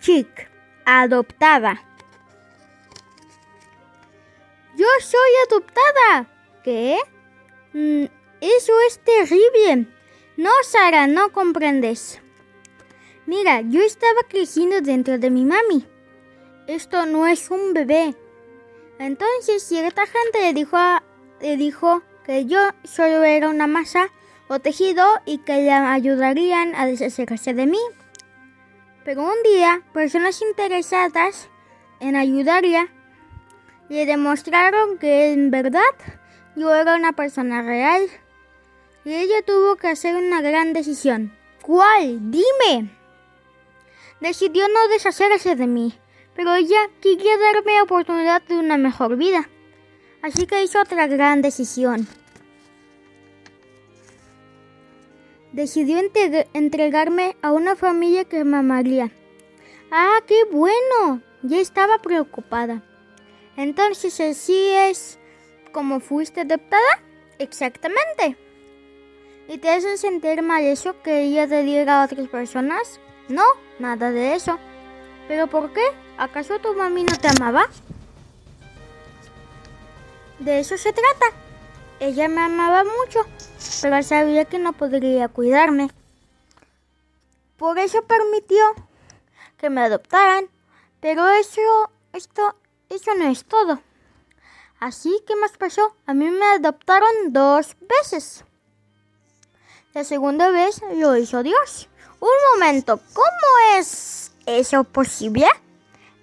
chick, adoptada. Yo soy adoptada. ¿Qué? Mm, eso es terrible. No, Sara, no comprendes. Mira, yo estaba creciendo dentro de mi mami. Esto no es un bebé. Entonces cierta gente le dijo, le dijo que yo solo era una masa o tejido y que le ayudarían a deshacerse de mí. Pero un día, personas interesadas en ayudarla le demostraron que en verdad yo era una persona real. Y ella tuvo que hacer una gran decisión. ¿Cuál? Dime. Decidió no deshacerse de mí, pero ella quería darme la oportunidad de una mejor vida. Así que hizo otra gran decisión. Decidió entregarme a una familia que me amaría. ¡Ah, qué bueno! Ya estaba preocupada. Entonces, ¿así es como fuiste adoptada? Exactamente. ¿Y te hace sentir mal eso que ella te diga a otras personas? No, nada de eso. ¿Pero por qué? ¿Acaso tu mami no te amaba? De eso se trata. Ella me amaba mucho, pero sabía que no podría cuidarme. Por eso permitió que me adoptaran. Pero eso, esto eso no es todo. Así que más pasó. A mí me adoptaron dos veces. La segunda vez lo hizo Dios. Un momento, ¿cómo es eso posible?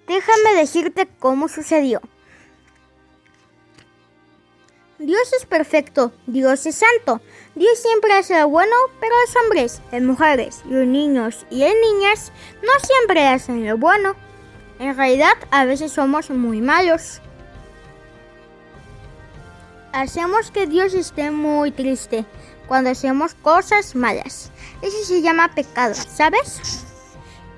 Déjame decirte cómo sucedió. Dios es perfecto, Dios es santo. Dios siempre hace lo bueno, pero los hombres, las mujeres, los niños y las niñas no siempre hacen lo bueno. En realidad, a veces somos muy malos. Hacemos que Dios esté muy triste cuando hacemos cosas malas. Eso se llama pecado, ¿sabes?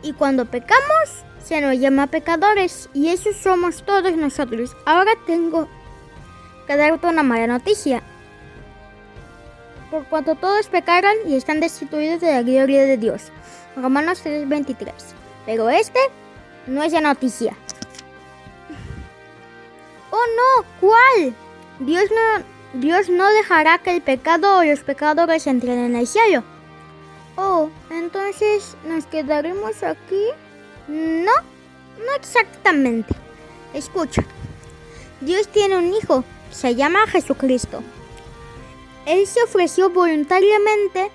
Y cuando pecamos, se nos llama pecadores. Y eso somos todos nosotros. Ahora tengo que darte una mala noticia. Por cuanto todos pecaron y están destituidos de la gloria de Dios. Romanos 3:23. Pero este no es la noticia. Oh no, ¿cuál? Dios no, Dios no dejará que el pecado o los pecadores entren en el cielo. Oh, entonces nos quedaremos aquí. No, no exactamente. Escucha, Dios tiene un hijo, se llama Jesucristo. Él se ofreció voluntariamente,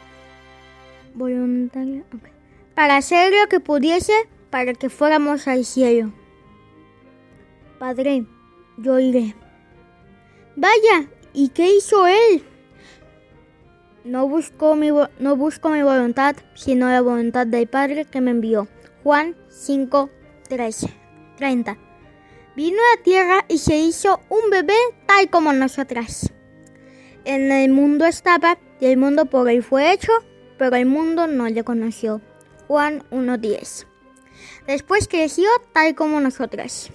para hacer lo que pudiese para que fuéramos al cielo. Padre, yo iré. Vaya, ¿y qué hizo él? No mi, no busco mi voluntad, sino la voluntad del Padre que me envió. Juan 5, 30. Vino a la tierra y se hizo un bebé tal como nosotras. En el mundo estaba y el mundo por él fue hecho, pero el mundo no le conoció. Juan 1.10. Después creció tal como nosotras.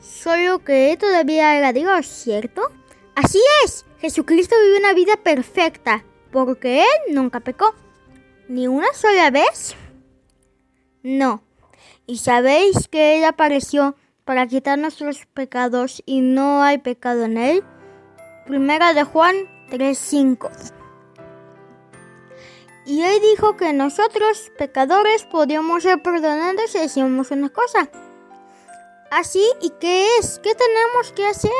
Solo que todavía era Dios, ¿cierto? Así es, Jesucristo vivió una vida perfecta, porque Él nunca pecó. ¿Ni una sola vez? No. ¿Y sabéis que Él apareció para quitar nuestros pecados y no hay pecado en Él? Primera de Juan 3.5. Y él dijo que nosotros, pecadores, podíamos ser perdonados si hacíamos una cosa. Así, ¿y qué es? ¿Qué tenemos que hacer?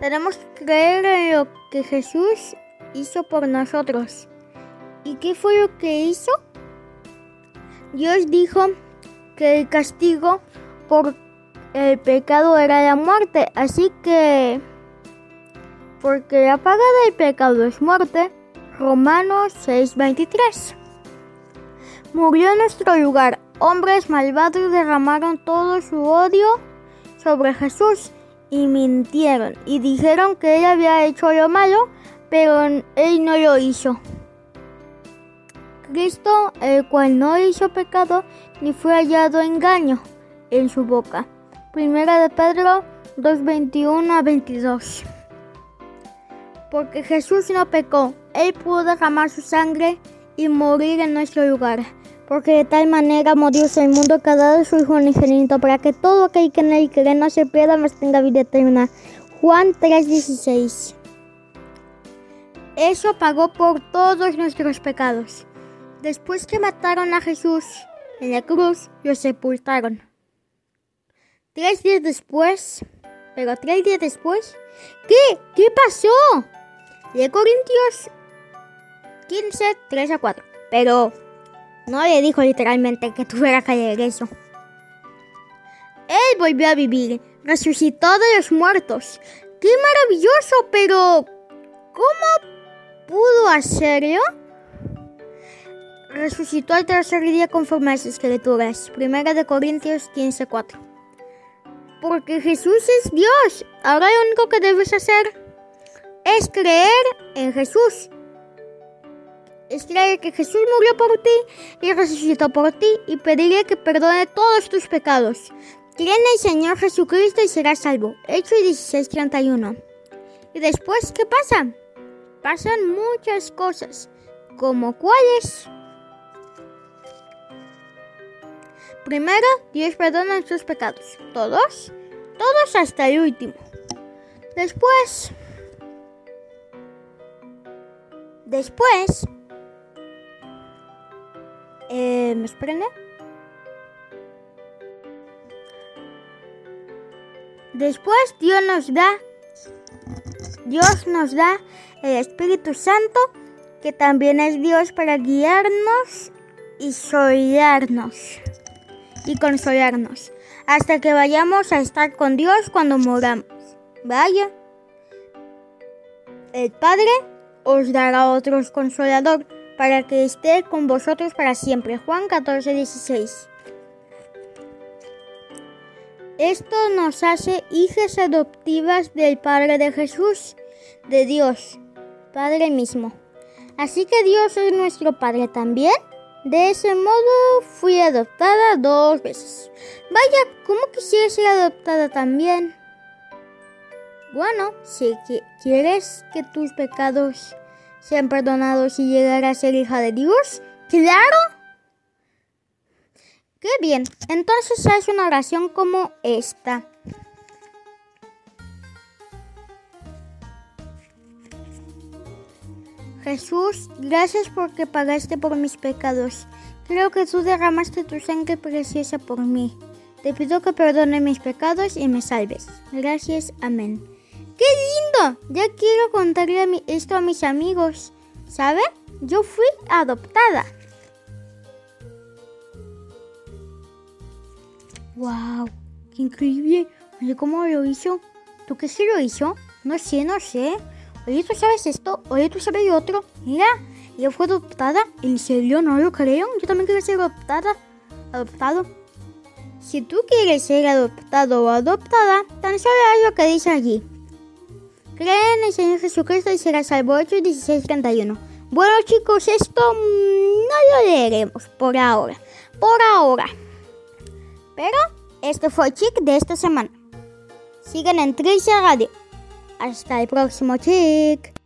Tenemos que creer en lo que Jesús hizo por nosotros. ¿Y qué fue lo que hizo? Dios dijo que el castigo por el pecado era la muerte, así que porque la paga del pecado es muerte. Romanos 6:23. Murió en nuestro lugar. Hombres malvados derramaron todo su odio sobre Jesús y mintieron y dijeron que él había hecho lo malo, pero él no lo hizo. Cristo, el cual no hizo pecado, ni fue hallado engaño en su boca. Primera de Pedro 2:21 a 22 porque Jesús no pecó. Él pudo derramar su sangre y morir en nuestro lugar, porque de tal manera amó Dios al mundo que ha dado su Hijo unigénito para que todo aquel que en él cree no se pierda, mas tenga vida eterna. Juan 3:16 Eso pagó por todos nuestros pecados. Después que mataron a Jesús en la cruz, lo sepultaron. Tres días después, pero tres días después, ¿qué? ¿Qué pasó? De Corintios 15, 3 a 4. Pero no le dijo literalmente que tuviera que leer eso. Él volvió a vivir, resucitó de los muertos. ¡Qué maravilloso! Pero, ¿cómo pudo hacerlo? Resucitó al tercer día conforme a las escrituras. Primera de Corintios 15, 4. Porque Jesús es Dios. Ahora lo único que debes hacer es creer en Jesús es creer que Jesús murió por ti y resucitó por ti y pedirle que perdone todos tus pecados. Cree en el Señor Jesucristo y serás salvo. Hechos 16:31. Y después, ¿qué pasa? Pasan muchas cosas. ¿Como cuáles? Primero, Dios perdona nuestros pecados. ¿Todos? Todos hasta el último. Después... Después eh, ¿Me esperen? Después Dios nos da, Dios nos da el Espíritu Santo, que también es Dios para guiarnos y solarnos y consolarnos, hasta que vayamos a estar con Dios cuando moramos. Vaya, el Padre os dará otro consolador para que esté con vosotros para siempre. Juan 14, 16. Esto nos hace hijas adoptivas del Padre de Jesús, de Dios, Padre mismo. Así que Dios es nuestro Padre también. De ese modo fui adoptada dos veces. Vaya, ¿cómo quisiera ser adoptada también? Bueno, si quieres que tus pecados sean perdonados y llegar a ser hija de Dios? ¡Claro! ¡Qué bien! Entonces haz una oración como esta. Jesús, gracias porque pagaste por mis pecados. Creo que tú derramaste tu sangre preciosa por mí. Te pido que perdone mis pecados y me salves. Gracias. Amén. ¡Qué lindo! Ya quiero contarle esto a mis amigos. ¿Saben? Yo fui adoptada. ¡Wow! ¡Qué increíble! ¿cómo lo hizo? ¿Tú qué se lo hizo? No sé, no sé. Oye, ¿tú sabes esto? Oye, ¿tú sabes otro? Mira, ella fue adoptada. ¿En serio? No lo creo. Yo también quiero ser adoptada. Adoptado. Si tú quieres ser adoptado o adoptada, tan solo haz lo que dice allí. Creen en el Señor Jesucristo y será salvo 8 16 31. Bueno chicos, esto no lo leeremos por ahora. Por ahora. Pero este fue el chic de esta semana. Sigan en Tricia Radio. Hasta el próximo chic.